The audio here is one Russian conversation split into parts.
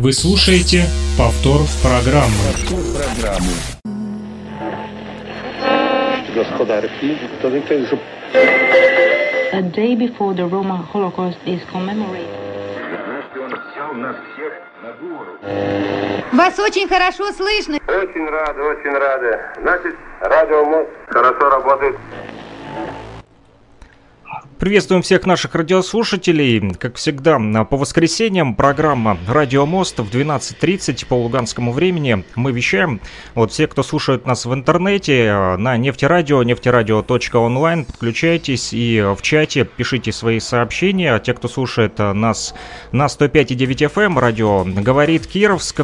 Вы слушаете повтор программы. Повтор программы. Господарки, A day before the Roma Holocaust is commemorated. Вас очень хорошо слышно. Очень рады, очень рады. Значит, радио хорошо работает. Приветствуем всех наших радиослушателей. Как всегда, по воскресеньям программа «Радио Мост» в 12.30 по луганскому времени. Мы вещаем. Вот все, кто слушает нас в интернете, на нефтерадио, нефтерадио.онлайн, подключайтесь и в чате пишите свои сообщения. Те, кто слушает нас на 105.9 FM, радио «Говорит Кировск»,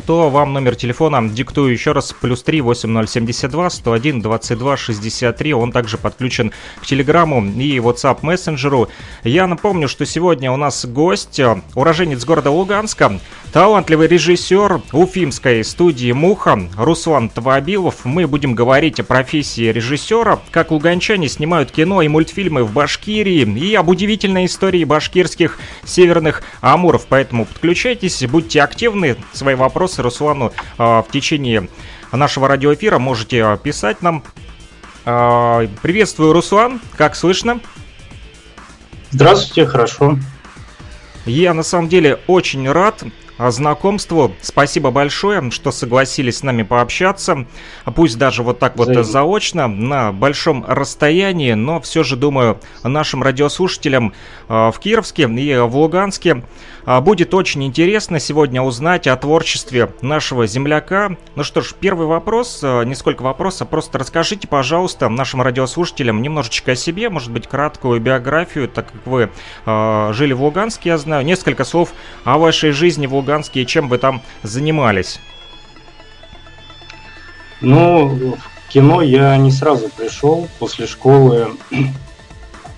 то вам номер телефона диктую еще раз. Плюс 3 8072 101 22 63. Он также подключен к Телеграмму и WhatsApp мессенджеру. Я напомню, что сегодня у нас гость, э, уроженец города Луганска, талантливый режиссер уфимской студии «Муха» Руслан Тавабилов. Мы будем говорить о профессии режиссера, как луганчане снимают кино и мультфильмы в Башкирии и об удивительной истории башкирских северных амуров. Поэтому подключайтесь, будьте активны, свои вопросы вопросы Руслану а, в течение нашего радиоэфира можете а, писать нам. А, приветствую, Руслан, как слышно? Здравствуйте, хорошо. Я на самом деле очень рад знакомству. Спасибо большое, что согласились с нами пообщаться. Пусть даже вот так вот Взаимно. заочно, на большом расстоянии, но все же, думаю, нашим радиослушателям в Кировске и в Луганске будет очень интересно сегодня узнать о творчестве нашего земляка. Ну что ж, первый вопрос, а, не сколько вопрос, а просто расскажите, пожалуйста, нашим радиослушателям немножечко о себе, может быть, краткую биографию, так как вы э, жили в Луганске, я знаю, несколько слов о вашей жизни в Луганске и чем вы там занимались. Ну, в кино я не сразу пришел, после школы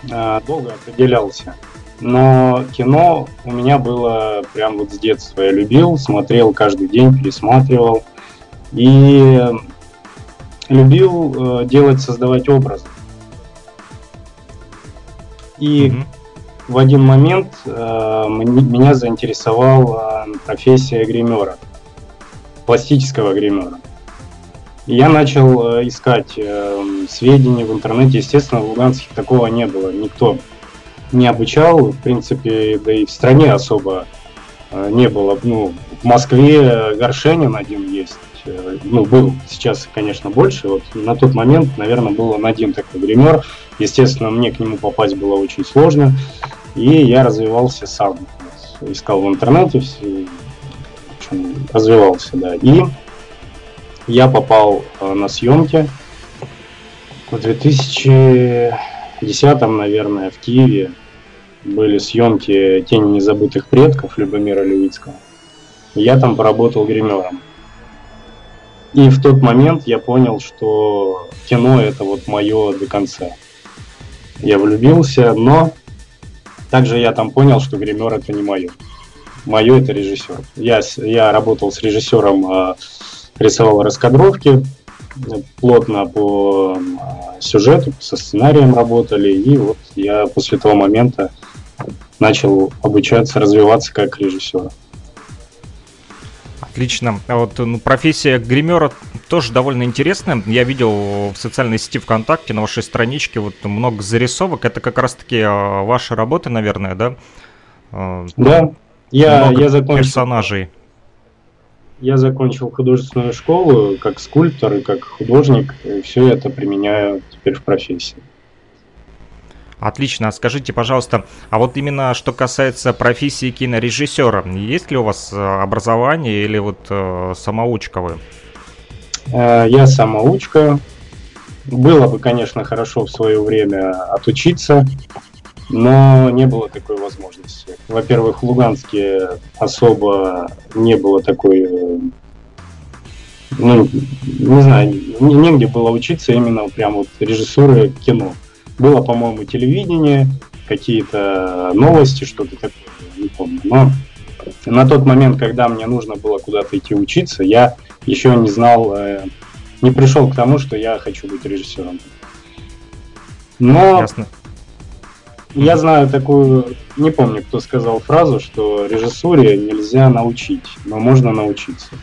долго определялся. Но кино у меня было прям вот с детства. Я любил, смотрел каждый день, пересматривал. И любил э, делать, создавать образы. И mm-hmm. в один момент э, меня заинтересовала профессия гримера, пластического гримера. И я начал э, искать э, сведения в интернете. Естественно, в Луганске такого не было. Никто не обучал, в принципе, да и в стране особо э, не было. Ну, в Москве Горшенин один есть, э, ну, был сейчас, конечно, больше. Вот на тот момент, наверное, был он один такой гример. Естественно, мне к нему попасть было очень сложно, и я развивался сам. Искал в интернете, общем, развивался, да. И я попал э, на съемки в 2000 десятом, наверное, в Киеве были съемки «Тени незабытых предков» Любомира Левицкого. Я там поработал гримером. И в тот момент я понял, что кино это вот мое до конца. Я влюбился, но также я там понял, что гример это не мое. Мое это режиссер. Я, я работал с режиссером, э, рисовал раскадровки, плотно по сюжету, со сценарием работали, и вот я после того момента начал обучаться, развиваться как режиссер. Отлично. А вот ну, профессия гримера тоже довольно интересная. Я видел в социальной сети ВКонтакте на вашей страничке вот много зарисовок. Это как раз-таки а, ваша работа, наверное, да? А, да. Я, много я закончил. персонажей. Я закончил художественную школу как скульптор и как художник, и все это применяю теперь в профессии. Отлично. Скажите, пожалуйста, а вот именно что касается профессии кинорежиссера, есть ли у вас э, образование или вот э, самоучка вы? Э, я самоучка. Было бы, конечно, хорошо в свое время отучиться, но не было такой возможности. Во-первых, в Луганске особо не было такой, э, ну, не знаю, негде было учиться именно прям вот режиссуры кино. Было, по-моему, телевидение, какие-то новости, что-то такое, не помню. Но на тот момент, когда мне нужно было куда-то идти учиться, я еще не знал, э, не пришел к тому, что я хочу быть режиссером. Но Ясно Я знаю такую, не помню, кто сказал фразу, что режиссуре нельзя научить, но можно научиться.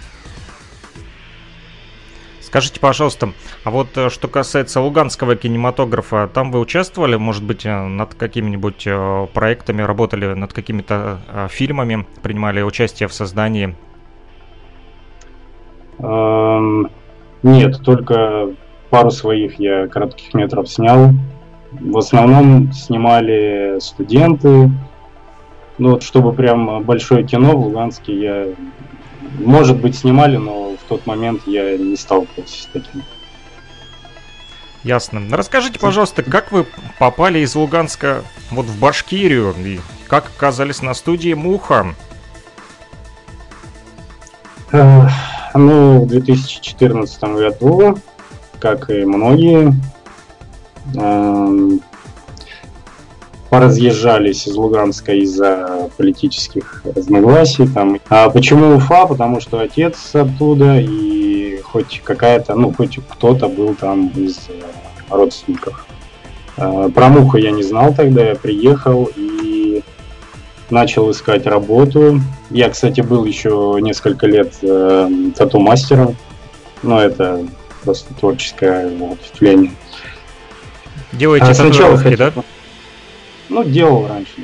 Скажите, пожалуйста, а вот э, что касается луганского кинематографа, там вы участвовали, может быть, э, над какими-нибудь э, проектами, работали над какими-то фильмами, принимали участие в создании? Эм, нет, только пару своих я коротких метров снял. В основном снимали студенты. Ну вот, чтобы прям большое кино в Луганске я... Может быть, снимали, но в тот момент я не сталкивался с таким. Ясно. Расскажите, пожалуйста, как вы попали из Луганска вот в Башкирию и как оказались на студии Муха? Ну, в 2014 году, как и многие, поразъезжались из Луганска из-за политических разногласий. Там. А почему Уфа? Потому что отец оттуда, и хоть какая-то, ну, хоть кто-то был там из родственников. А, про Муху я не знал тогда, я приехал и начал искать работу. Я, кстати, был еще несколько лет э, тату-мастером, но это просто творческое ответвление. Делаете а сначала хотел, да? Ну, делал раньше, да.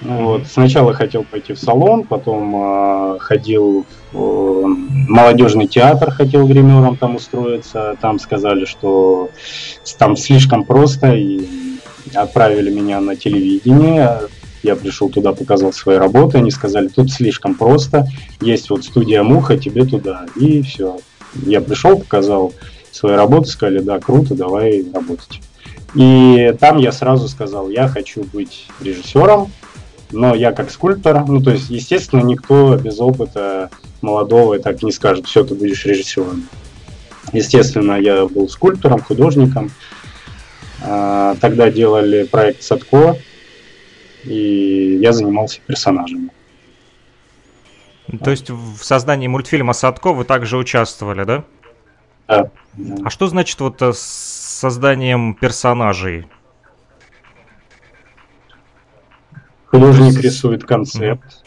Ну, вот. Сначала хотел пойти в салон, потом э, ходил в э, молодежный театр, хотел гримером там устроиться. Там сказали, что там слишком просто, и отправили меня на телевидение. Я пришел туда, показал свои работы, они сказали, тут слишком просто, есть вот студия Муха, тебе туда. И все. Я пришел, показал свои работы, сказали, да, круто, давай работать. И там я сразу сказал, я хочу быть режиссером, но я как скульптор, ну то есть, естественно, никто без опыта молодого так не скажет, все, ты будешь режиссером. Естественно, я был скульптором, художником. А, тогда делали проект Садко, и я занимался персонажами. То есть в создании мультфильма Садко вы также участвовали, да? Да. А что значит вот э, созданием персонажей? Художник есть... рисует концепт,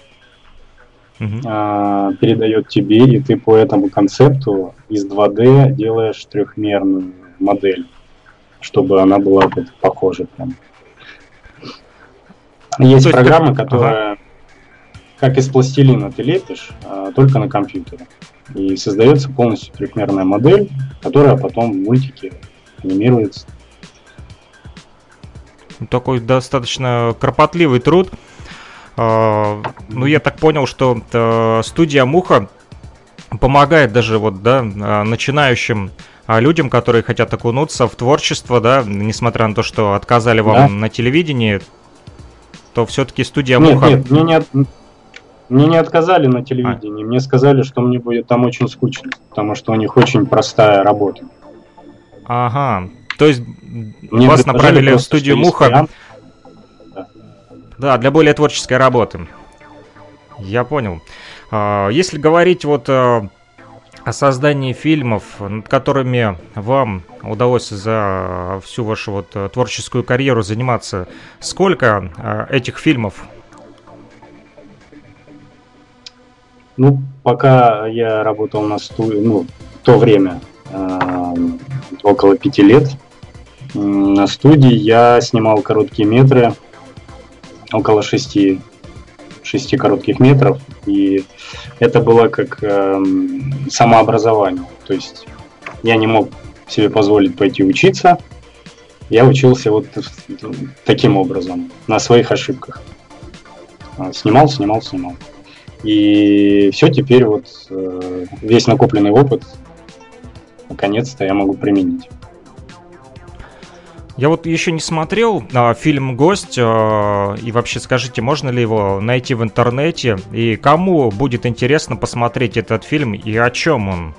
угу. а, передает тебе, и ты по этому концепту из 2D делаешь трехмерную модель, чтобы она была вот похожа прям. Есть есть программа, как... которая ага. как из пластилина ты лепишь, а, только на компьютере. И создается полностью трехмерная модель, которая потом в мультике анимируется. Такой достаточно кропотливый труд. А, ну, я так понял, что э, студия Муха помогает даже вот, да, а, начинающим а, людям, которые хотят окунуться в творчество, да, несмотря на то, что отказали вам да. на телевидении, то все-таки студия нет, Муха... Нет, мне не, от... мне не отказали на телевидении, а. мне сказали, что мне будет там очень скучно, потому что у них очень простая работа. Ага, то есть мне вас направили в студию Муха... Да, для более творческой работы. Я понял. А, если говорить вот э, о создании фильмов, над которыми вам удалось за всю вашу вот э, творческую карьеру заниматься, сколько э, этих фильмов? Ну, пока я работал на студии, ну, в то время, э, около пяти лет, на студии я снимал короткие метры, около шести, шести коротких метров, и это было как э, самообразование. То есть я не мог себе позволить пойти учиться, я учился вот таким образом, на своих ошибках. А, снимал, снимал, снимал. И все теперь вот э, весь накопленный опыт наконец-то я могу применить. Я вот еще не смотрел а, фильм «Гость», а, и вообще скажите, можно ли его найти в интернете, и кому будет интересно посмотреть этот фильм, и о чем он?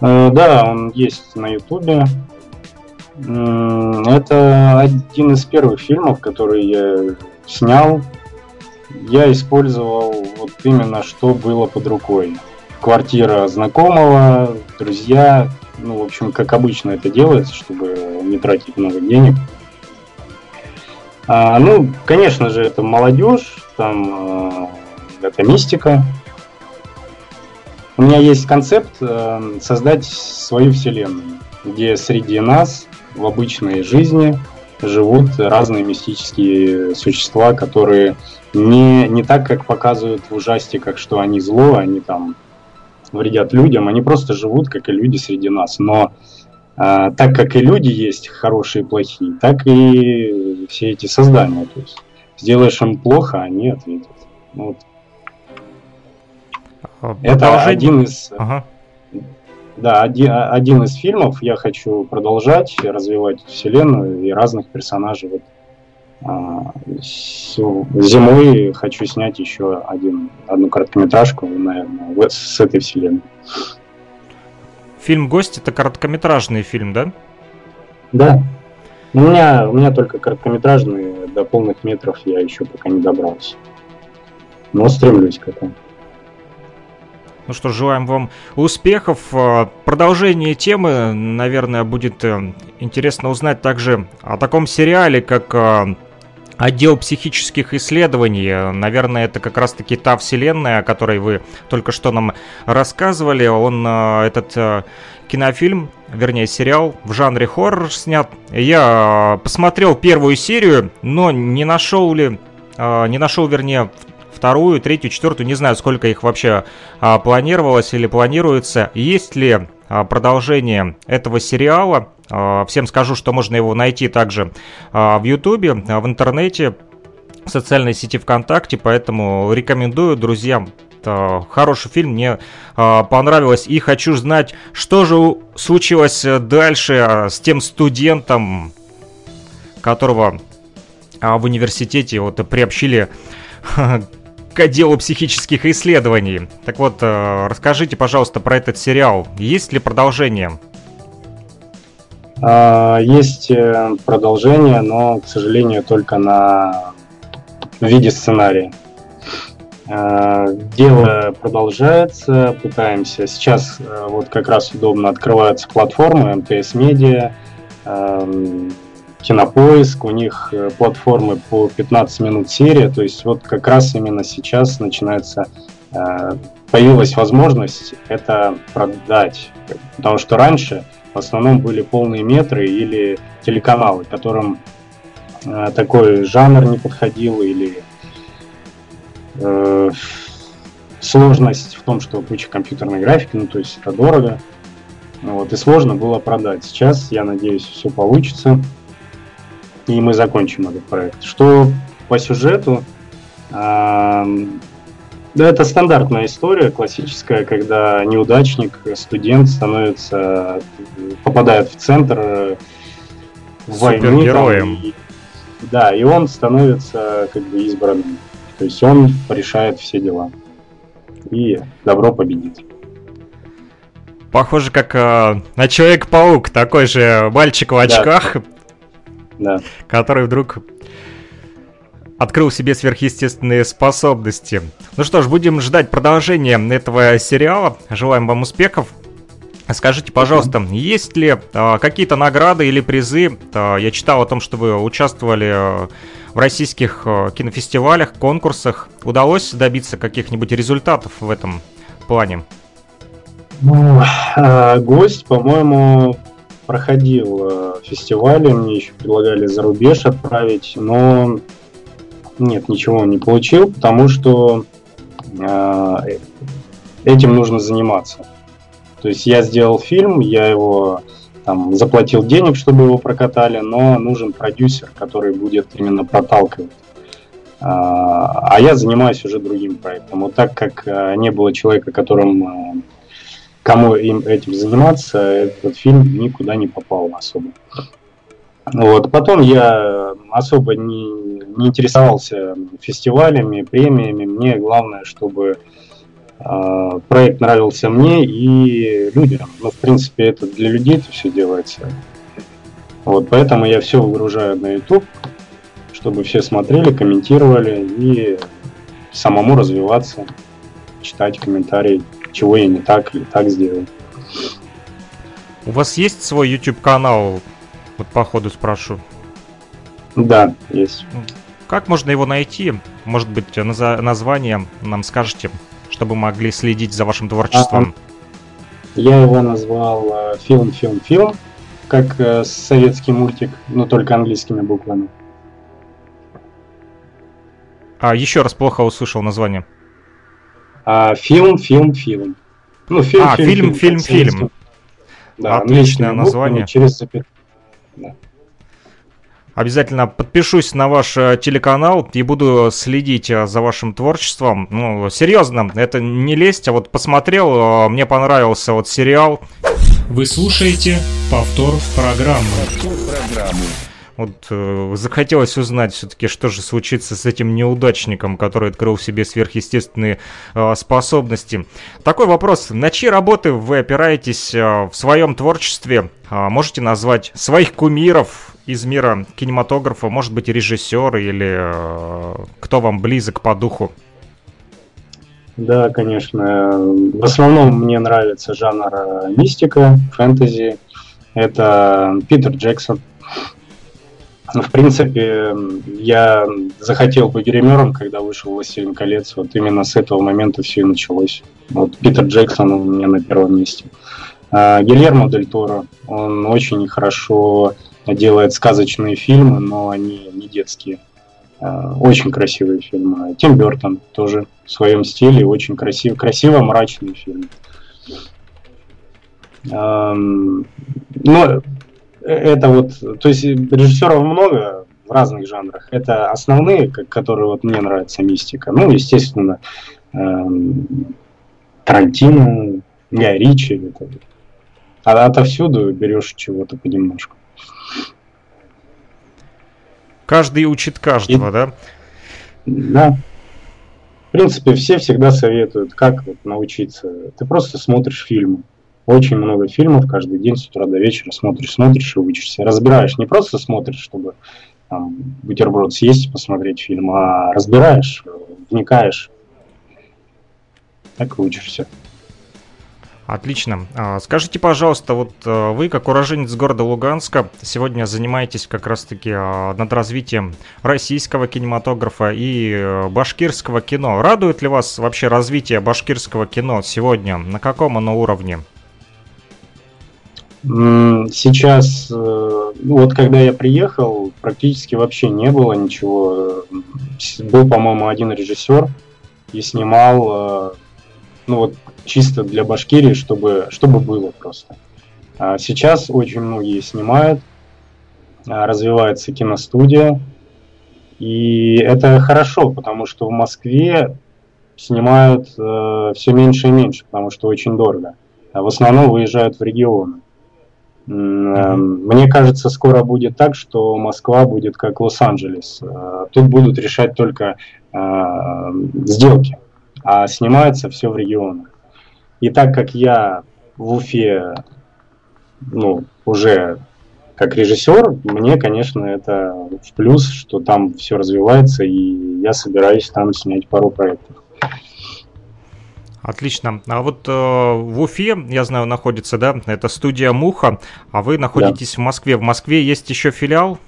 Э, да, он есть на Ютубе. Это один из первых фильмов, который я снял. Я использовал вот именно что было под рукой. Квартира знакомого, друзья, ну, в общем, как обычно это делается, чтобы не тратить много денег. А, ну, конечно же, это молодежь, там э, это мистика. У меня есть концепт э, создать свою вселенную, где среди нас в обычной жизни живут разные мистические существа, которые не, не так, как показывают в ужастиках, что они зло, они там вредят людям, они просто живут, как и люди среди нас. Но а, так как и люди есть хорошие и плохие, так и все эти создания. То есть сделаешь им плохо, они ответят. Вот. А, Это один из... Ага. Да, один, один из фильмов. Я хочу продолжать развивать вселенную и разных персонажей. Вот, а, зимой хочу снять еще один, одну короткометражку, наверное, с этой вселенной. Фильм «Гость» — это короткометражный фильм, да? Да. У меня, у меня только короткометражные, до полных метров я еще пока не добрался. Но стремлюсь к этому. Ну что, желаем вам успехов. А, продолжение темы, наверное, будет э, интересно узнать также о таком сериале, как а, Отдел психических исследований, наверное, это как раз-таки та вселенная, о которой вы только что нам рассказывали. Он, э, этот э, кинофильм, вернее сериал в жанре хоррор снят. Я посмотрел первую серию, но не нашел ли, э, не нашел, вернее, вторую, третью, четвертую, не знаю, сколько их вообще планировалось или планируется. Есть ли продолжение этого сериала? А, всем скажу, что можно его найти также а, в Ютубе, а, в интернете, в социальной сети ВКонтакте, поэтому рекомендую друзьям. Хороший фильм, мне понравилось. И хочу знать, что же случилось дальше с тем студентом, которого в университете вот приобщили к отделу психических исследований. Так вот, расскажите, пожалуйста, про этот сериал. Есть ли продолжение? А, есть э, продолжение, но, к сожалению, только на в виде сценария. А, дело продолжается, пытаемся. Сейчас э, вот как раз удобно открываются платформы МТС Медиа, эм, Кинопоиск, у них э, платформы по 15 минут серия, то есть вот как раз именно сейчас начинается, появилась возможность это продать, потому что раньше в основном были полные метры или телеканалы, которым э, такой жанр не подходил или э, сложность в том, что куча компьютерной графики, ну то есть это дорого, вот, и сложно было продать. Сейчас, я надеюсь, все получится, и мы закончим этот проект. Что по сюжету, э, да, это стандартная история, классическая, когда неудачник, студент становится, попадает в центр войны. Там, и, да, и он становится как бы избранным. То есть он решает все дела. И добро победит. Похоже, как э, на Человек-паук, такой же мальчик в очках, да. Который вдруг открыл себе сверхъестественные способности. Ну что ж, будем ждать продолжения этого сериала. Желаем вам успехов. Скажите, пожалуйста, есть ли э, какие-то награды или призы? Э, я читал о том, что вы участвовали э, в российских э, кинофестивалях, конкурсах. Удалось добиться каких-нибудь результатов в этом плане? Ну, э, гость, по-моему, проходил э, фестивали, мне еще предлагали за рубеж отправить, но нет, ничего не получил, потому что э, этим нужно заниматься. То есть я сделал фильм, я его там, заплатил денег, чтобы его прокатали, но нужен продюсер, который будет именно проталкивать. А, а я занимаюсь уже другим проектом. Вот так как э, не было человека, которым кому им этим заниматься, этот фильм никуда не попал особо. Вот. Потом я особо не, не интересовался фестивалями, премиями. Мне главное, чтобы э, проект нравился мне и людям. Ну, в принципе, это для людей это все делается. Вот, поэтому я все выгружаю на YouTube, чтобы все смотрели, комментировали и самому развиваться, читать комментарии, чего я не так или так сделал. У вас есть свой YouTube канал, Вот по ходу спрошу. Да, есть. Как можно его найти? Может быть, наза- название нам скажете, чтобы могли следить за вашим творчеством? Я его назвал э, фильм, фильм, фильм, как э, советский мультик, но только английскими буквами. А еще раз плохо услышал название. А фильм, фильм, фильм. Ну, фильм, А, фильм, фильм, как советский. фильм. Да, Отличное название. Через запятую. Обязательно подпишусь на ваш э, телеканал и буду следить э, за вашим творчеством. Ну, серьезно, это не лезть, а вот посмотрел, э, мне понравился вот сериал. Вы слушаете повтор программы. Повтор программы. Вот э, захотелось узнать все-таки, что же случится с этим неудачником, который открыл в себе сверхъестественные э, способности. Такой вопрос. На чьи работы вы опираетесь э, в своем творчестве? А, можете назвать своих кумиров из мира кинематографа, может быть, режиссеры или э, кто вам близок по духу? Да, конечно. В основном мне нравится жанр э, мистика, фэнтези. Это Питер Джексон. Ну, В принципе, я захотел быть гримером, когда вышел «Властелин колец». Вот именно с этого момента все и началось. Вот Питер Джексон у меня на первом месте. А, Гильермо Дель Торо, он очень хорошо делает сказочные фильмы, но они не детские. А, Очень красивые фильмы. Тим Бертон тоже в своем стиле очень красив, красиво мрачный фильм. Но это вот, то есть режиссеров много в разных жанрах. Это основные, которые вот мне нравится мистика. Ну, естественно, эм, Тарантино, Гай Ричи. Это, а отовсюду берешь чего-то понемножку. Каждый учит каждого, да? Да. В принципе, все всегда советуют, как вот научиться. Ты просто смотришь фильмы. Очень много фильмов каждый день с утра до вечера смотришь, смотришь и учишься. Разбираешь, не просто смотришь, чтобы там, бутерброд съесть и посмотреть фильм, а разбираешь, вникаешь. Так и учишься. Отлично. А, Скажите, пожалуйста, вот э, вы, как уроженец города Луганска, сегодня занимаетесь как раз-таки а, над развитием российского кинематографа и э, башкирского кино. Радует ли вас вообще развитие башкирского кино сегодня? На каком оно уровне? Сейчас, э, ну вот когда я приехал, практически вообще не было ничего. Был, по-моему, один режиссер и снимал, э, ну вот чисто для Башкирии, чтобы, чтобы было просто. А сейчас очень многие снимают, а, развивается киностудия, и это хорошо, потому что в Москве снимают все меньше и меньше, потому что очень дорого. А в основном выезжают в регионы. Э, Мне кажется, скоро будет так, что Москва будет как Лос-Анджелес. Э, Тут будут решать только э, сделки, а снимается все в регионах. И так как я в Уфе ну, уже как режиссер, мне, конечно, это в плюс, что там все развивается, и я собираюсь там снять пару проектов. Отлично. А вот э, в Уфе, я знаю, находится, да, это студия Муха, а вы находитесь в Москве. В Москве есть еще филиал?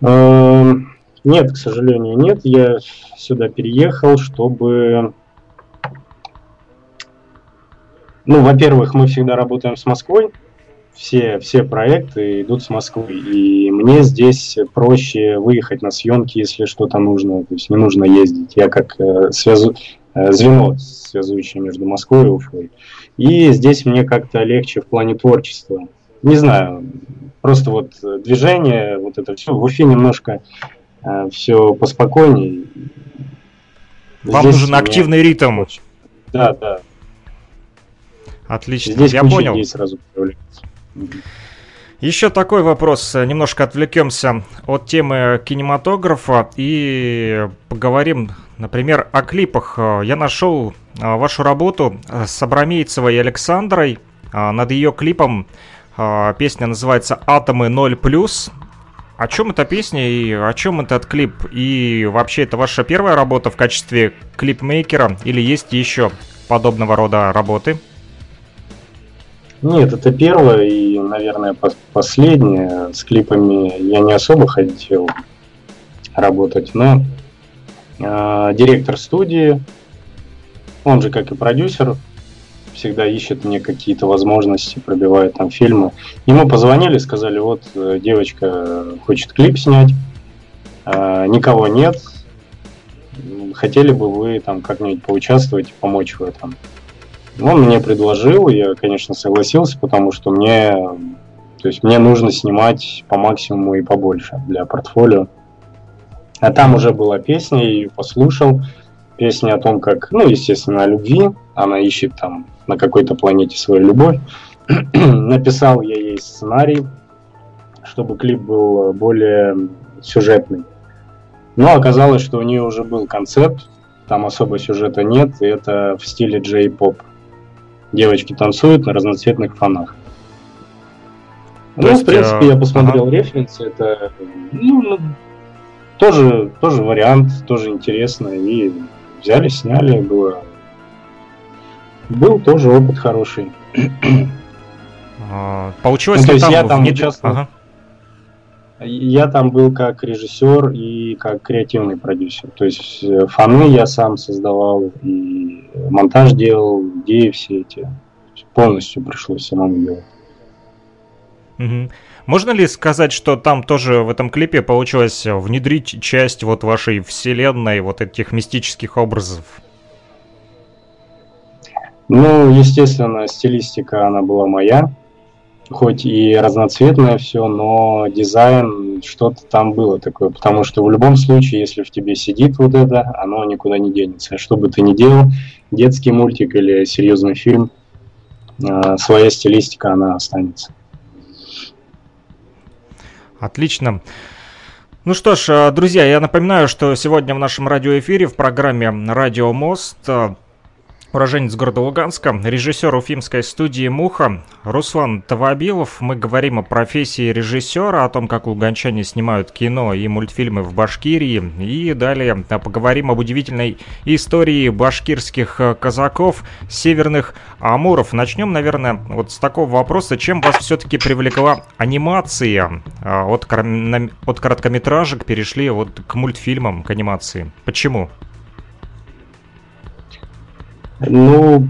Эм, Нет, к сожалению, нет. Я сюда переехал, чтобы... Ну, во-первых, мы всегда работаем с Москвой. Все, все проекты идут с Москвы. И мне здесь проще выехать на съемки, если что-то нужно. То есть не нужно ездить. Я как э, связу... э, звено, связующее между Москвой и Уфой. И здесь мне как-то легче в плане творчества. Не знаю, просто вот э, движение, вот это все. В Уфе немножко все поспокойнее. Вам Здесь нужен активный ритм. Да, да. Отлично, Здесь я понял. идей сразу появляется. Еще такой вопрос. Немножко отвлекемся от темы кинематографа и поговорим, например, о клипах. Я нашел а, вашу работу с Абрамейцевой и Александрой. Над ее клипом песня называется «Атомы 0+.» О чем эта песня и о чем этот клип? И вообще это ваша первая работа в качестве клипмейкера или есть еще подобного рода работы? Нет, это первое и, наверное, последнее. С клипами я не особо хотел работать, но э, директор студии, он же как и продюсер, всегда ищет мне какие-то возможности, пробивает там фильмы. Ему позвонили, сказали, вот э, девочка хочет клип снять, э, никого нет, хотели бы вы там как-нибудь поучаствовать, помочь в этом. Он мне предложил, я, конечно, согласился, потому что мне, то есть мне нужно снимать по максимуму и побольше для портфолио. А там уже была песня, я ее послушал. Песня о том, как, ну, естественно, о любви. Она ищет там на какой-то планете свою любовь. Написал я ей сценарий, чтобы клип был более сюжетный. Но оказалось, что у нее уже был концепт, там особо сюжета нет, и это в стиле джей-поп. Девочки танцуют на разноцветных фонах. То ну, есть, в принципе, а... я посмотрел ага. референсы, это ну, ну, тоже, тоже вариант, тоже интересно. И взяли, сняли, было. Был тоже опыт хороший. А, получилось ну, то есть там я там внед... участвовал. Ага. Я там был как режиссер и как креативный продюсер. То есть э, фаны я сам создавал, и монтаж делал, идеи все эти. Полностью пришлось самому делать. Угу. Можно ли сказать, что там тоже в этом клипе получилось внедрить часть вот вашей вселенной, вот этих мистических образов? Ну, естественно, стилистика, она была моя хоть и разноцветное все, но дизайн, что-то там было такое, потому что в любом случае, если в тебе сидит вот это, оно никуда не денется. Что бы ты ни делал, детский мультик или серьезный фильм, а, своя стилистика, она останется. Отлично. Ну что ж, а, друзья, я напоминаю, что сегодня в нашем радиоэфире в программе «Радио Мост» а, уроженец города Луганска, режиссер уфимской студии «Муха» Руслан Тавабилов. Мы говорим о профессии режиссера, о том, как луганчане снимают кино и мультфильмы в Башкирии. И далее поговорим об удивительной истории башкирских э, казаков, северных амуров. Начнем, наверное, вот с такого вопроса. Чем вас все-таки привлекла анимация? А, от, от короткометражек перешли вот к мультфильмам, к анимации. Почему? Ну,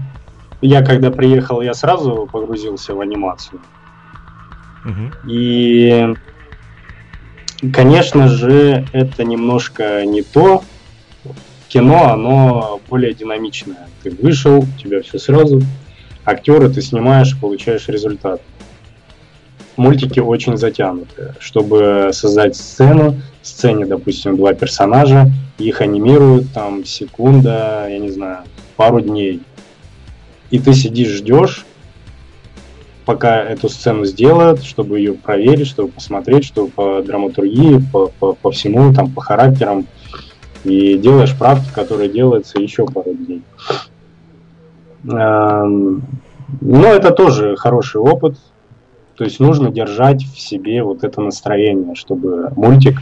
я когда приехал, я сразу погрузился в анимацию. Угу. И, конечно же, это немножко не то. Кино, оно более динамичное. Ты вышел, у тебя все сразу. Актеры ты снимаешь, получаешь результат. Мультики очень затянуты. Чтобы создать сцену, в сцене, допустим, два персонажа, их анимируют там секунда, я не знаю, пару дней. И ты сидишь, ждешь, пока эту сцену сделают, чтобы ее проверить, чтобы посмотреть, чтобы по драматургии, по, по, по всему, там, по характерам. И делаешь правки, которые делаются еще пару дней. Эм, но это тоже хороший опыт. То есть нужно держать в себе вот это настроение, чтобы мультик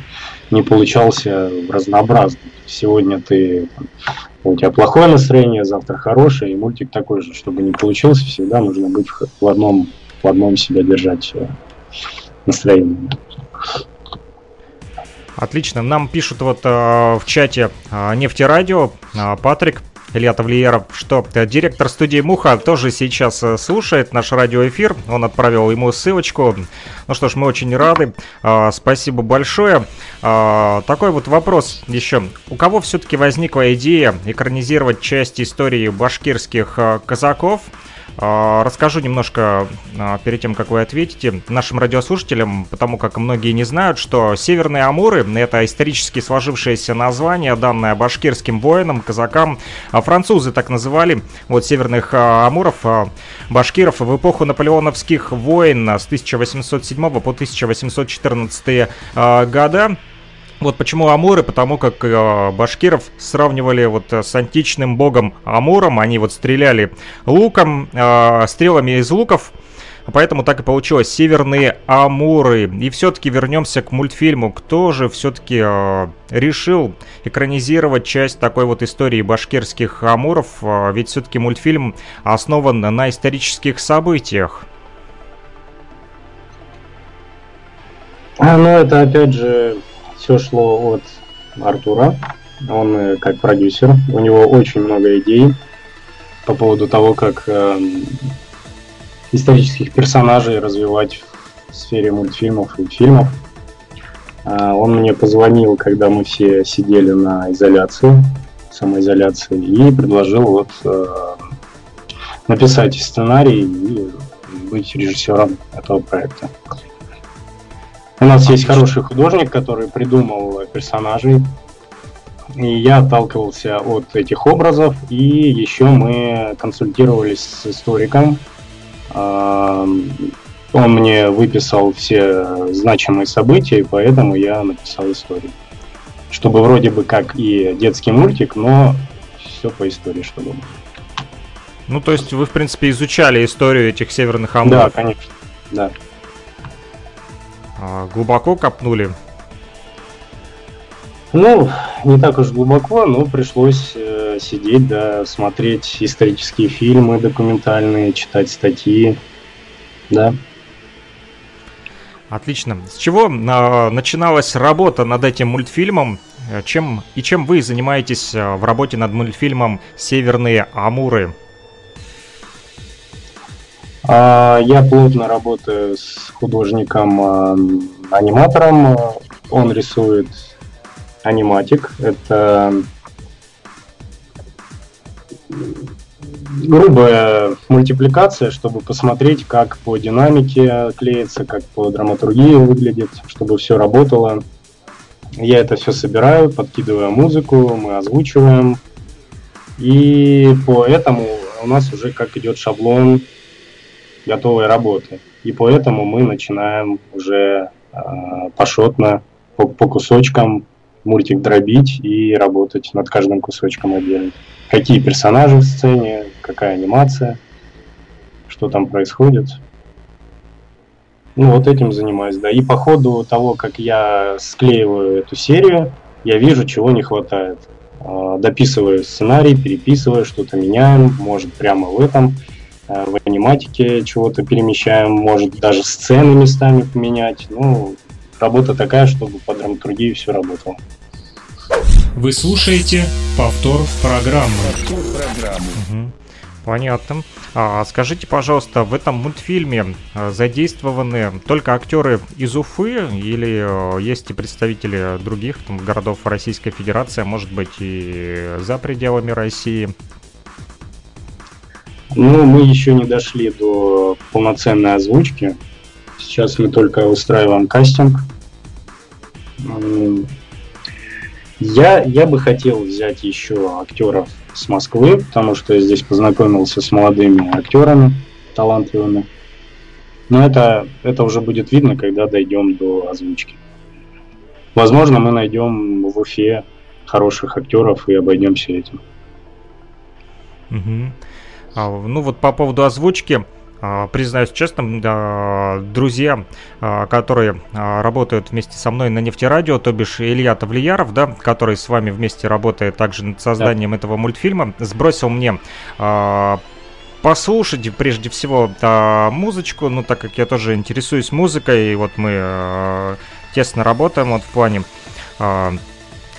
не получался разнообразным. Сегодня ты у тебя плохое настроение, завтра хорошее, и мультик такой же, чтобы не получился, всегда нужно быть в одном, в одном себя держать э, настроение. Отлично. Нам пишут вот э, в чате э, нефтерадио э, Патрик Илья Тавлиеров, что э, директор студии Муха тоже сейчас э, слушает наш радиоэфир. Он отправил ему ссылочку. Ну что ж, мы очень рады. А, спасибо большое. А, такой вот вопрос еще. У кого все-таки возникла идея экранизировать часть истории башкирских э, казаков? А, расскажу немножко а, перед тем, как вы ответите нашим радиослушателям, потому как многие не знают, что Северные Амуры — это исторически сложившееся название, данное башкирским воинам, казакам. А французы так называли вот Северных Амуров, башкиров в эпоху наполеоновских войн с 1807 по 1814 года. Вот почему Амуры, потому как э, башкиров сравнивали вот э, с античным богом Амуром, они вот стреляли луком, э, стрелами из луков, Поэтому так и получилось. Северные Амуры. И все-таки вернемся к мультфильму. Кто же все-таки э, решил экранизировать часть такой вот истории башкирских Амуров? Э, ведь все-таки мультфильм основан на исторических событиях. А, ну это опять же все шло от Артура. Он э, как продюсер, у него очень много идей по поводу того, как э, исторических персонажей развивать в сфере мультфильмов и фильмов. Э, он мне позвонил, когда мы все сидели на изоляции, самоизоляции, и предложил вот э, написать сценарий и быть режиссером этого проекта. У нас есть хороший художник, который придумал персонажей, и я отталкивался от этих образов, и еще мы консультировались с историком. Он мне выписал все значимые события, и поэтому я написал историю. Чтобы вроде бы как и детский мультик, но все по истории, чтобы было. Ну, то есть вы, в принципе, изучали историю этих северных амуров? Да, конечно, да. А, глубоко копнули? Ну, не так уж глубоко, но пришлось э, сидеть, да, смотреть исторические фильмы документальные, читать статьи, да. Отлично. С чего э, начиналась работа над этим мультфильмом? Чем и чем вы занимаетесь э, в работе над мультфильмом "Северные Амуры"? А, я плотно работаю с художником-аниматором. Он рисует аниматик. Это грубая мультипликация, чтобы посмотреть, как по динамике клеится, как по драматургии выглядит, чтобы все работало. Я это все собираю, подкидываю музыку, мы озвучиваем. И по этому у нас уже как идет шаблон готовой работы. И поэтому мы начинаем уже э, пошотно, по, по кусочкам мультик дробить и работать над каждым кусочком отдельно. Какие персонажи в сцене, какая анимация, что там происходит. Ну, вот этим занимаюсь, да. И по ходу того, как я склеиваю эту серию, я вижу, чего не хватает. А, дописываю сценарий, переписываю, что-то меняем, может, прямо в этом в аниматике чего-то перемещаем, может даже сцены местами поменять. Ну, работа такая, чтобы по драматургии все работало. Вы слушаете повтор программы. Повтор программы. Угу. Понятно. А, скажите, пожалуйста, в этом мультфильме э, задействованы только актеры из Уфы или э, есть и представители других там, городов Российской Федерации, а может быть и за пределами России? Ну, мы еще не дошли до полноценной озвучки. Сейчас мы только устраиваем кастинг. Я, я бы хотел взять еще актеров с Москвы, потому что я здесь познакомился с молодыми актерами, талантливыми. Но это, это уже будет видно, когда дойдем до озвучки. Возможно, мы найдем в Уфе хороших актеров и обойдемся этим. Угу. А, ну вот по поводу озвучки, а, признаюсь честно, друзья, а, которые работают вместе со мной на нефтерадио, то бишь Илья Тавлияров, да, который с вами вместе работает также над созданием да. этого мультфильма, сбросил мне послушать прежде всего музычку, ну так как я тоже интересуюсь музыкой, и вот мы тесно работаем вот в плане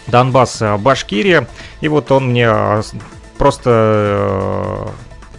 Донбасс, Башкирия, и вот он мне просто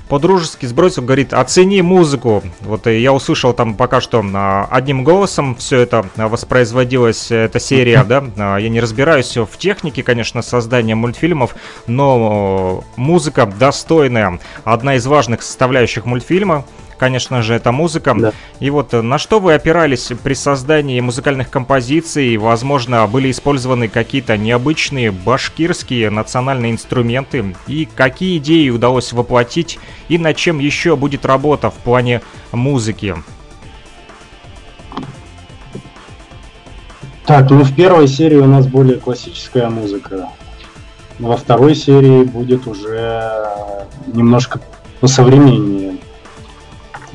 по-дружески сбросил, говорит, оцени музыку. Вот я услышал там пока что а, одним голосом все это воспроизводилось, эта серия, да. А, я не разбираюсь в технике, конечно, создания мультфильмов, но музыка достойная, одна из важных составляющих мультфильма конечно же, это музыка. Да. И вот э, на что вы опирались при создании музыкальных композиций? Возможно, были использованы какие-то необычные башкирские национальные инструменты? И какие идеи удалось воплотить? И над чем еще будет работа в плане музыки? Так, ну в первой серии у нас более классическая музыка. Во второй серии будет уже немножко посовременнее.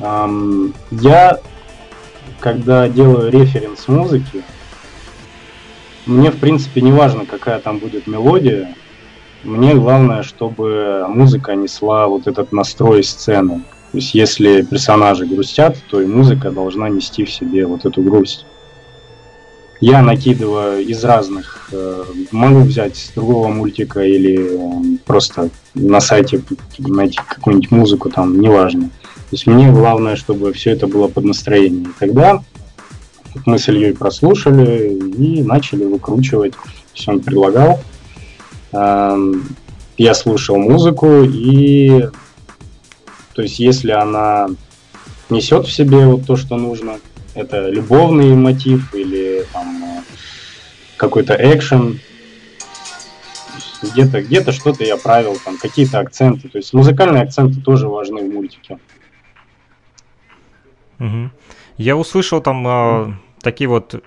Я, когда делаю референс музыки, мне, в принципе, не важно, какая там будет мелодия. Мне главное, чтобы музыка несла вот этот настрой сцены. То есть, если персонажи грустят, то и музыка должна нести в себе вот эту грусть. я накидываю из разных, э, могу взять с другого мультика или э, просто на сайте найти какую-нибудь музыку, там, неважно. То есть мне главное, чтобы все это было под настроение. И тогда мы с Ильей прослушали и начали выкручивать, все он предлагал. Эм, я слушал музыку и то есть если она несет в себе вот то, что нужно, это любовный мотив или там какой-то экшен, где-то где-то что-то я правил, там какие-то акценты. То есть музыкальные акценты тоже важны в мультике. Угу. Я услышал там э, такие вот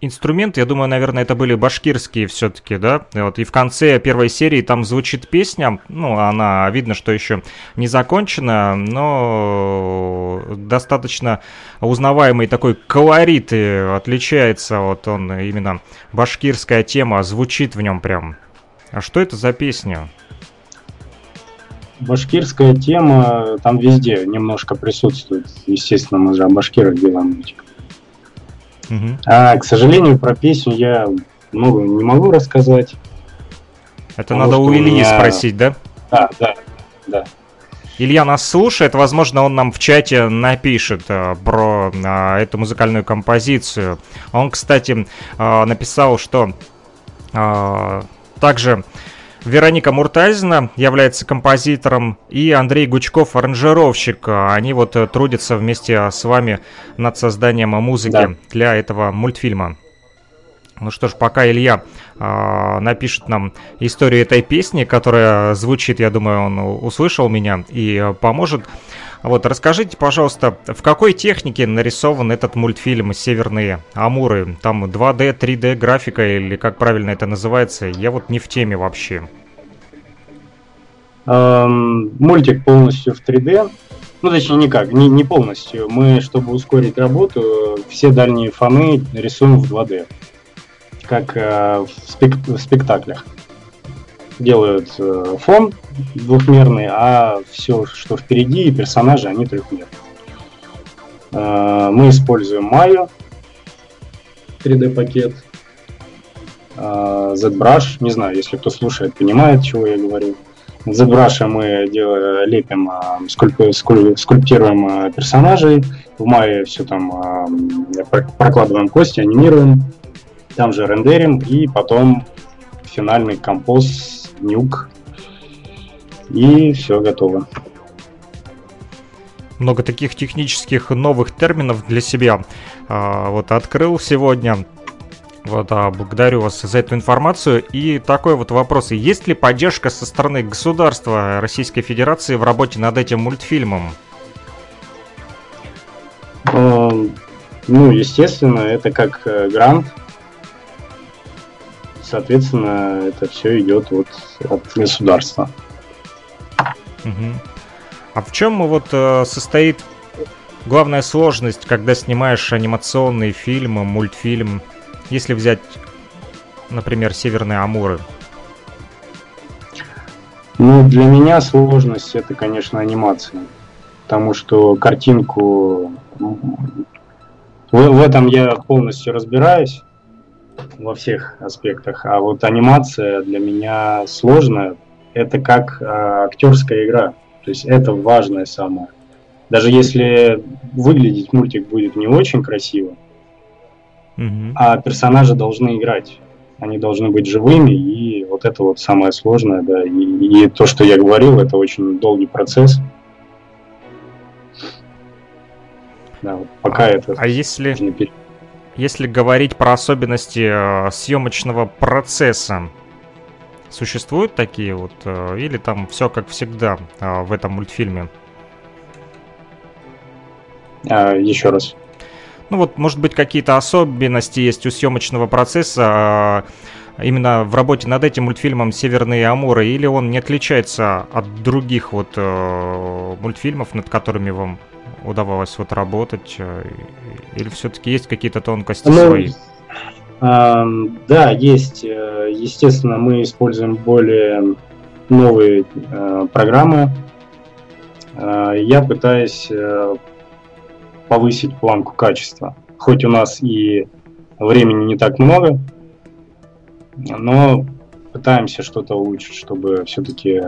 инструменты, я думаю, наверное, это были башкирские все-таки, да? Вот и в конце первой серии там звучит песня, ну, она видно, что еще не закончена, но достаточно узнаваемый такой колорит и отличается вот он именно башкирская тема звучит в нем прям. А что это за песня? Башкирская тема там везде немножко присутствует. Естественно, мы же о башкирах делаем мультик. Угу. А, к сожалению, про песню я много не могу рассказать. Это надо у Ильи меня... спросить, да? Да, да, да. Илья нас слушает, возможно, он нам в чате напишет э, про э, эту музыкальную композицию. Он, кстати, э, написал, что э, также Вероника Муртазина является композитором и Андрей Гучков аранжировщик. Они вот э, трудятся вместе с вами над созданием музыки да. для этого мультфильма. Ну что ж, пока Илья э, напишет нам историю этой песни, которая звучит, я думаю, он услышал меня и поможет. Вот, расскажите, пожалуйста, в какой технике нарисован этот мультфильм «Северные Амуры»? Там 2D, 3D графика или как правильно это называется? Я вот не в теме вообще. Эм, мультик полностью в 3D. Ну, точнее, никак, не, не полностью. Мы, чтобы ускорить работу, все дальние фоны рисуем в 2D. Как э, в, спек в спектаклях. Делают э, фон двухмерный, а все, что впереди, и персонажи, они трехмерные. Э, мы используем Maya 3D пакет, э, ZBrush, не знаю, если кто слушает, понимает, чего я говорю. ZBrush мы делаем, лепим, э, скульп, скульп, скульптируем э, персонажей, в Maya все там э, прокладываем кости, анимируем, там же рендерим, и потом финальный композ нюк. И все готово. Много таких технических новых терминов для себя а, вот открыл сегодня. Вот, а, благодарю вас за эту информацию. И такой вот вопрос. Есть ли поддержка со стороны государства Российской Федерации в работе над этим мультфильмом? Ну, естественно, это как э, грант соответственно, это все идет вот от государства. Угу. А в чем вот э, состоит главная сложность, когда снимаешь анимационный фильм, мультфильм, если взять, например, Северные Амуры? Ну, для меня сложность это, конечно, анимация. Потому что картинку в, в этом я полностью разбираюсь во всех аспектах. А вот анимация для меня сложная. Это как э, актерская игра. То есть это важное самое. Даже если выглядеть мультик будет не очень красиво, mm-hmm. а персонажи должны играть. Они должны быть живыми, и вот это вот самое сложное, да. И, и то, что я говорил, это очень долгий процесс. Да, вот пока а, это. А если если говорить про особенности э, съемочного процесса, существуют такие вот, э, или там все как всегда э, в этом мультфильме? А, еще раз. Ну вот, может быть, какие-то особенности есть у съемочного процесса именно в работе над этим мультфильмом «Северные Амуры», или он не отличается от других вот мультфильмов, над которыми вам удавалось вот работать? Э, или все-таки есть какие-то тонкости ну, свои? Да, есть. Э, естественно, мы используем более новые э, программы. Я пытаюсь повысить планку качества. Хоть у нас и времени не так много, но пытаемся что-то улучшить, чтобы все-таки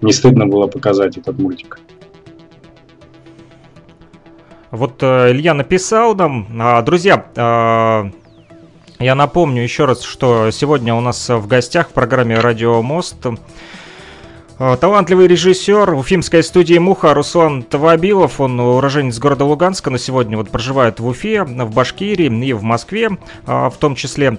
не стыдно было показать этот мультик. Вот э, Илья написал нам, а, друзья, э, я напомню еще раз, что сегодня у нас в гостях в программе «Радио Мост» э, Талантливый режиссер уфимской студии «Муха» Руслан Тавабилов, он уроженец города Луганска, но сегодня вот проживает в Уфе, в Башкирии и в Москве в том числе.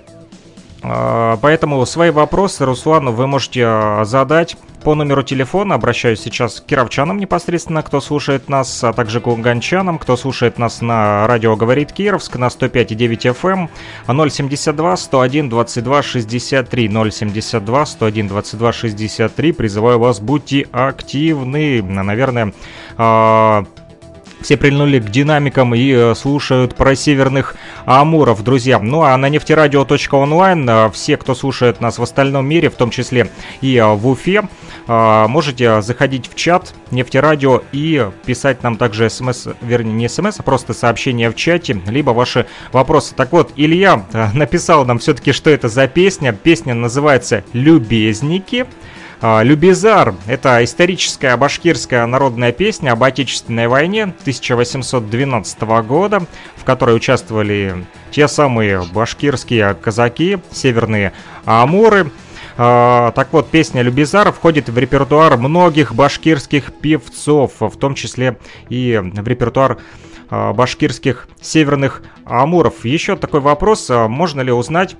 Поэтому свои вопросы Руслану вы можете задать по номеру телефона обращаюсь сейчас к кировчанам непосредственно, кто слушает нас, а также к луганчанам, кто слушает нас на радио «Говорит Кировск» на 105,9 FM, 072 101 22 63, 072 101 22 63. Призываю вас, будьте активны. Наверное, а, все прильнули к динамикам и э, слушают про северных амуров, друзья. Ну а на нефтерадио.онлайн э, все, кто слушает нас в остальном мире, в том числе и э, в Уфе, можете заходить в чат нефтерадио и писать нам также смс, вернее не смс, а просто сообщение в чате, либо ваши вопросы. Так вот, Илья написал нам все-таки, что это за песня. Песня называется «Любезники». А, Любизар – это историческая башкирская народная песня об Отечественной войне 1812 года, в которой участвовали те самые башкирские казаки, северные амуры. А, так вот, песня Любизар входит в репертуар многих башкирских певцов, в том числе и в репертуар а, башкирских северных амуров. Еще такой вопрос, можно ли узнать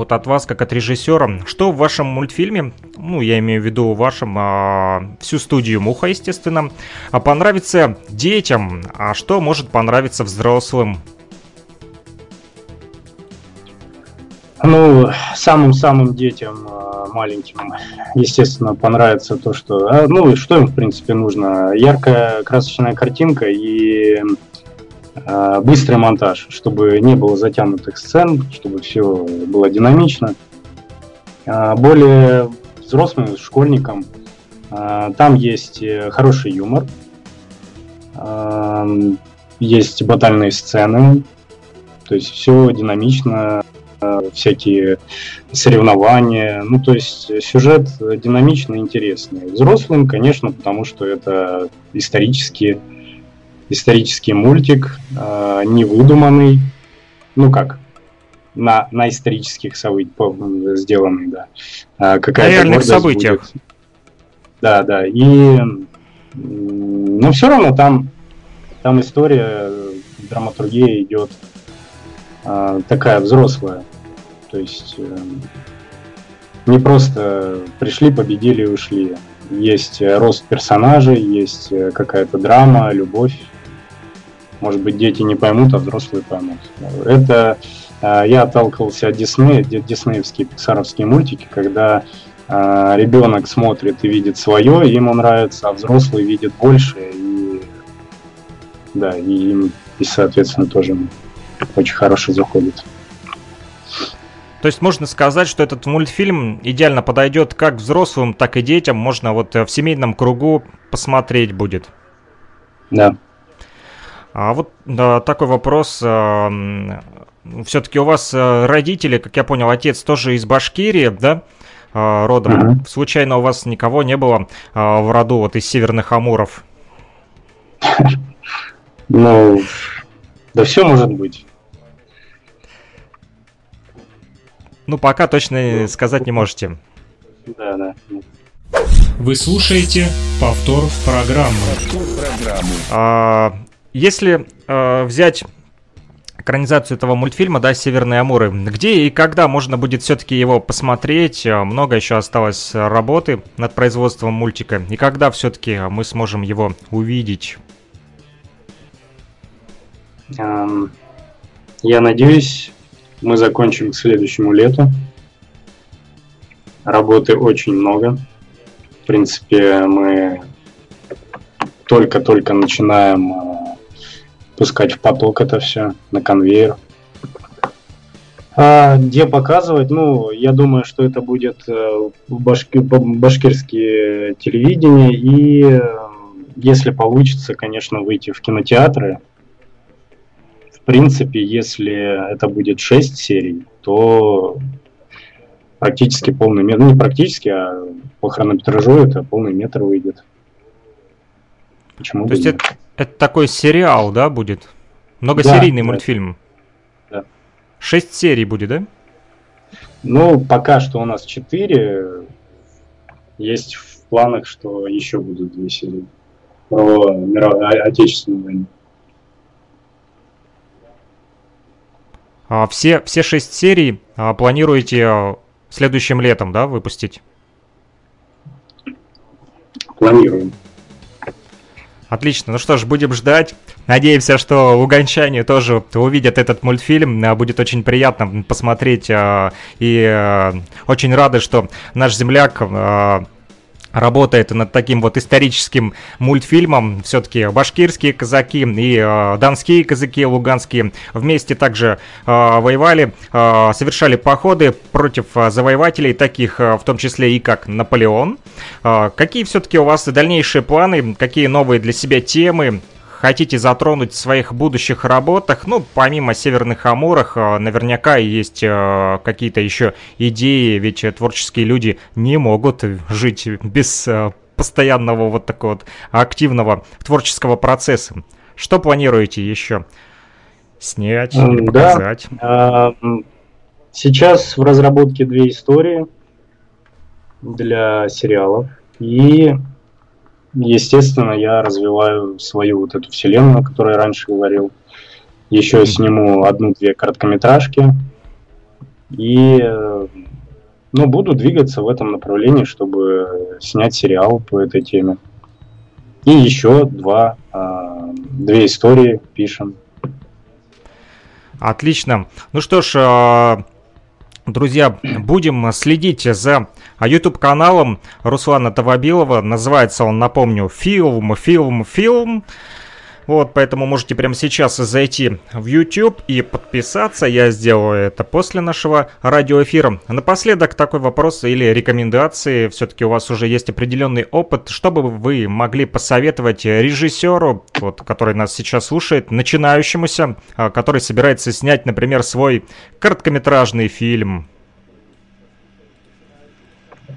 вот от вас, как от режиссера, что в вашем мультфильме, ну, я имею в виду вашем, а, всю студию Муха, естественно, а понравится детям, а что может понравиться взрослым? Ну, самым-самым детям а, маленьким, естественно, понравится то, что... А, ну, что им, в принципе, нужно? Яркая красочная картинка и быстрый монтаж, чтобы не было затянутых сцен, чтобы все было динамично. Э, более взрослым школьникам э, там есть хороший юмор, есть батальные сцены, то есть все динамично, всякие соревнования, ну то есть сюжет динамичный, интересный. Взрослым, конечно, потому что это исторические исторический мультик, э, невыдуманный, ну как, на, на исторических событиях сделанный, да. Э, какая-то на реальных событиях. Будет. Да, да. И, но все равно там, там история, драматургия идет э, такая взрослая. То есть э, не просто пришли, победили и ушли. Есть рост персонажей, есть э, какая-то драма, любовь, может быть, дети не поймут, а взрослые поймут. Это э, я отталкивался от Диснея, диснеевские пиксаровские мультики, когда э, ребенок смотрит и видит свое, ему нравится, а взрослый видит больше, и да, и им, и, соответственно, тоже очень хорошо заходит. То есть можно сказать, что этот мультфильм идеально подойдет как взрослым, так и детям. Можно вот в семейном кругу посмотреть будет. Да. А вот да, такой вопрос. А, Все-таки у вас а, родители, как я понял, отец тоже из Башкирии, да? А, родом. Mm-hmm. Случайно у вас никого не было в роду вот из северных Амуров? Ну, да все может быть. Ну, пока точно сказать не можете. Да, да. Вы слушаете повтор программы. Повтор программы. А, если э, взять экранизацию этого мультфильма, да, «Северные Амуры», где и когда можно будет все-таки его посмотреть? Э, много еще осталось работы над производством мультика. И когда все-таки мы сможем его увидеть? Um, я надеюсь, мы закончим к следующему лету. Работы очень много. В принципе, мы только-только начинаем э, пускать в поток это все, на конвейер. А где показывать? Ну, я думаю, что это будет э, башки, башкирские телевидение и, э, если получится, конечно, выйти в кинотеатры. В принципе, если это будет 6 серий, то практически полный метр, ну не практически, а по хронометражу это полный метр выйдет. Почему То есть это, это такой сериал, да, будет? Многосерийный да, мультфильм? Да. Шесть серий будет, да? Ну, пока что у нас четыре. Есть в планах, что еще будут две серии про мировую, отечественную войну. А все, все шесть серий а, планируете а, следующим летом, да, выпустить? Планируем. Отлично. Ну что ж, будем ждать. Надеемся, что луганчане тоже увидят этот мультфильм. А, будет очень приятно посмотреть. А, и а, очень рады, что наш земляк работает над таким вот историческим мультфильмом. Все-таки башкирские казаки и э, донские казаки луганские вместе также э, воевали, э, совершали походы против э, завоевателей, таких э, в том числе и как Наполеон. Э, какие все-таки у вас дальнейшие планы, какие новые для себя темы? Хотите затронуть в своих будущих работах, ну, помимо Северных Амурах, э, наверняка есть э, какие-то еще идеи, ведь творческие люди не могут жить без э, постоянного вот такого вот активного творческого процесса. Что планируете еще снять или показать? Да. Сейчас в разработке две истории для сериалов. И естественно, я развиваю свою вот эту вселенную, о которой я раньше говорил. Еще сниму одну-две короткометражки. И ну, буду двигаться в этом направлении, чтобы снять сериал по этой теме. И еще два, а, две истории пишем. Отлично. Ну что ж, а, Друзья, будем следить за YouTube-каналом Руслана Тавабилова. Называется он, напомню, «Фильм, фильм, фильм». Вот, поэтому можете прямо сейчас зайти в YouTube и подписаться. Я сделаю это после нашего радиоэфира. Напоследок такой вопрос или рекомендации. Все-таки у вас уже есть определенный опыт. Что бы вы могли посоветовать режиссеру, вот, который нас сейчас слушает, начинающемуся, а, который собирается снять, например, свой короткометражный фильм?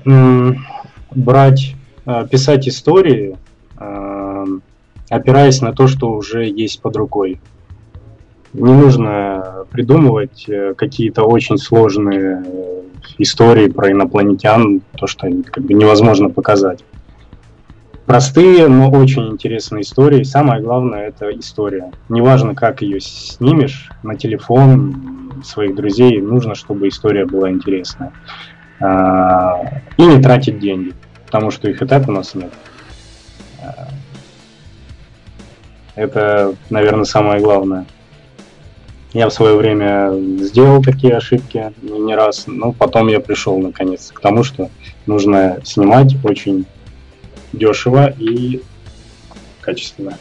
Брать, а, писать истории, а, опираясь на то, что уже есть под рукой. Не нужно придумывать э, какие-то очень сложные э, истории про инопланетян, то, что как бы невозможно показать. Простые, но очень интересные истории. Самое главное это история. Неважно, как ее снимешь на телефон своих друзей, нужно, чтобы история была интересная. А, и не тратить деньги, потому что их и так у нас нет. А, это, наверное, самое главное. Я в свое время сделал такие ошибки не раз, но потом я пришел наконец к тому, что нужно снимать очень дешево и качественно.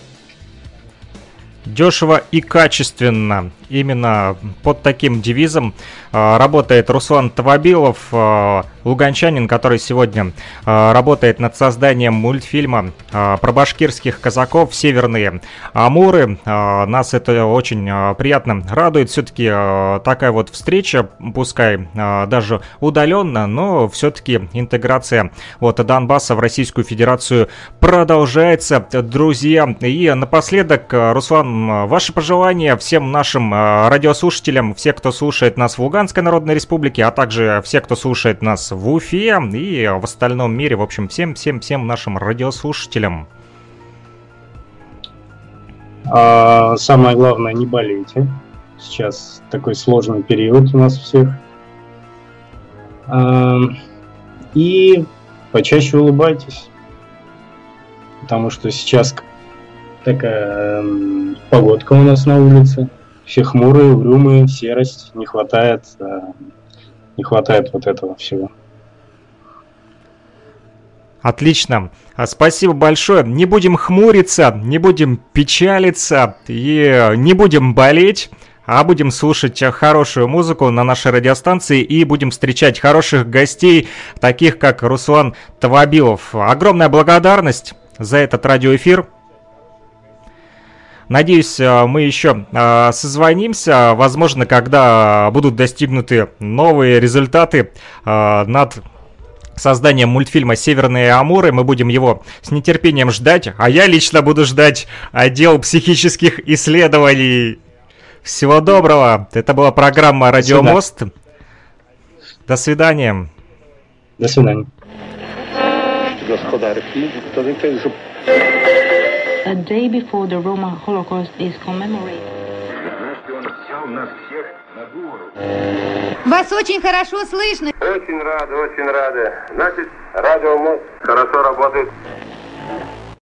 Дешево и качественно. Именно под таким девизом э, работает Руслан Тавабилов, э, луганчанин, который сегодня э, работает над созданием мультфильма про башкирских казаков «Северные Амуры». Нас это очень приятно радует. Все-таки такая вот встреча, пускай даже удаленно, но все-таки интеграция вот Донбасса в Российскую Федерацию продолжается, друзья. И напоследок, Руслан, ваши пожелания всем нашим радиослушателям, все, кто слушает нас в Луганской Народной Республике, а также все, кто слушает нас в Уфе и в остальном мире. В общем, всем-всем-всем нашим радиослушателям. А, самое главное, не болейте. Сейчас такой сложный период у нас всех. А, и почаще улыбайтесь. Потому что сейчас такая погодка у нас на улице все хмурые, угрюмые, серость, не хватает, э, не хватает вот этого всего. Отлично. А, спасибо большое. Не будем хмуриться, не будем печалиться и не будем болеть, а будем слушать хорошую музыку на нашей радиостанции и будем встречать хороших гостей, таких как Руслан Тавабилов. Огромная благодарность за этот радиоэфир. Надеюсь, э, мы еще э, созвонимся, возможно, когда будут достигнуты новые результаты э, над созданием мультфильма «Северные Амуры». Мы будем его с нетерпением ждать, а я лично буду ждать отдел психических исследований. Всего доброго. Это была программа «Радио Мост». До свидания. До свидания. Ten, że A day before the Roma Holocaust is commemorated. Вас очень хорошо слышно. Очень рады, очень рады. Значит, радио хорошо работает.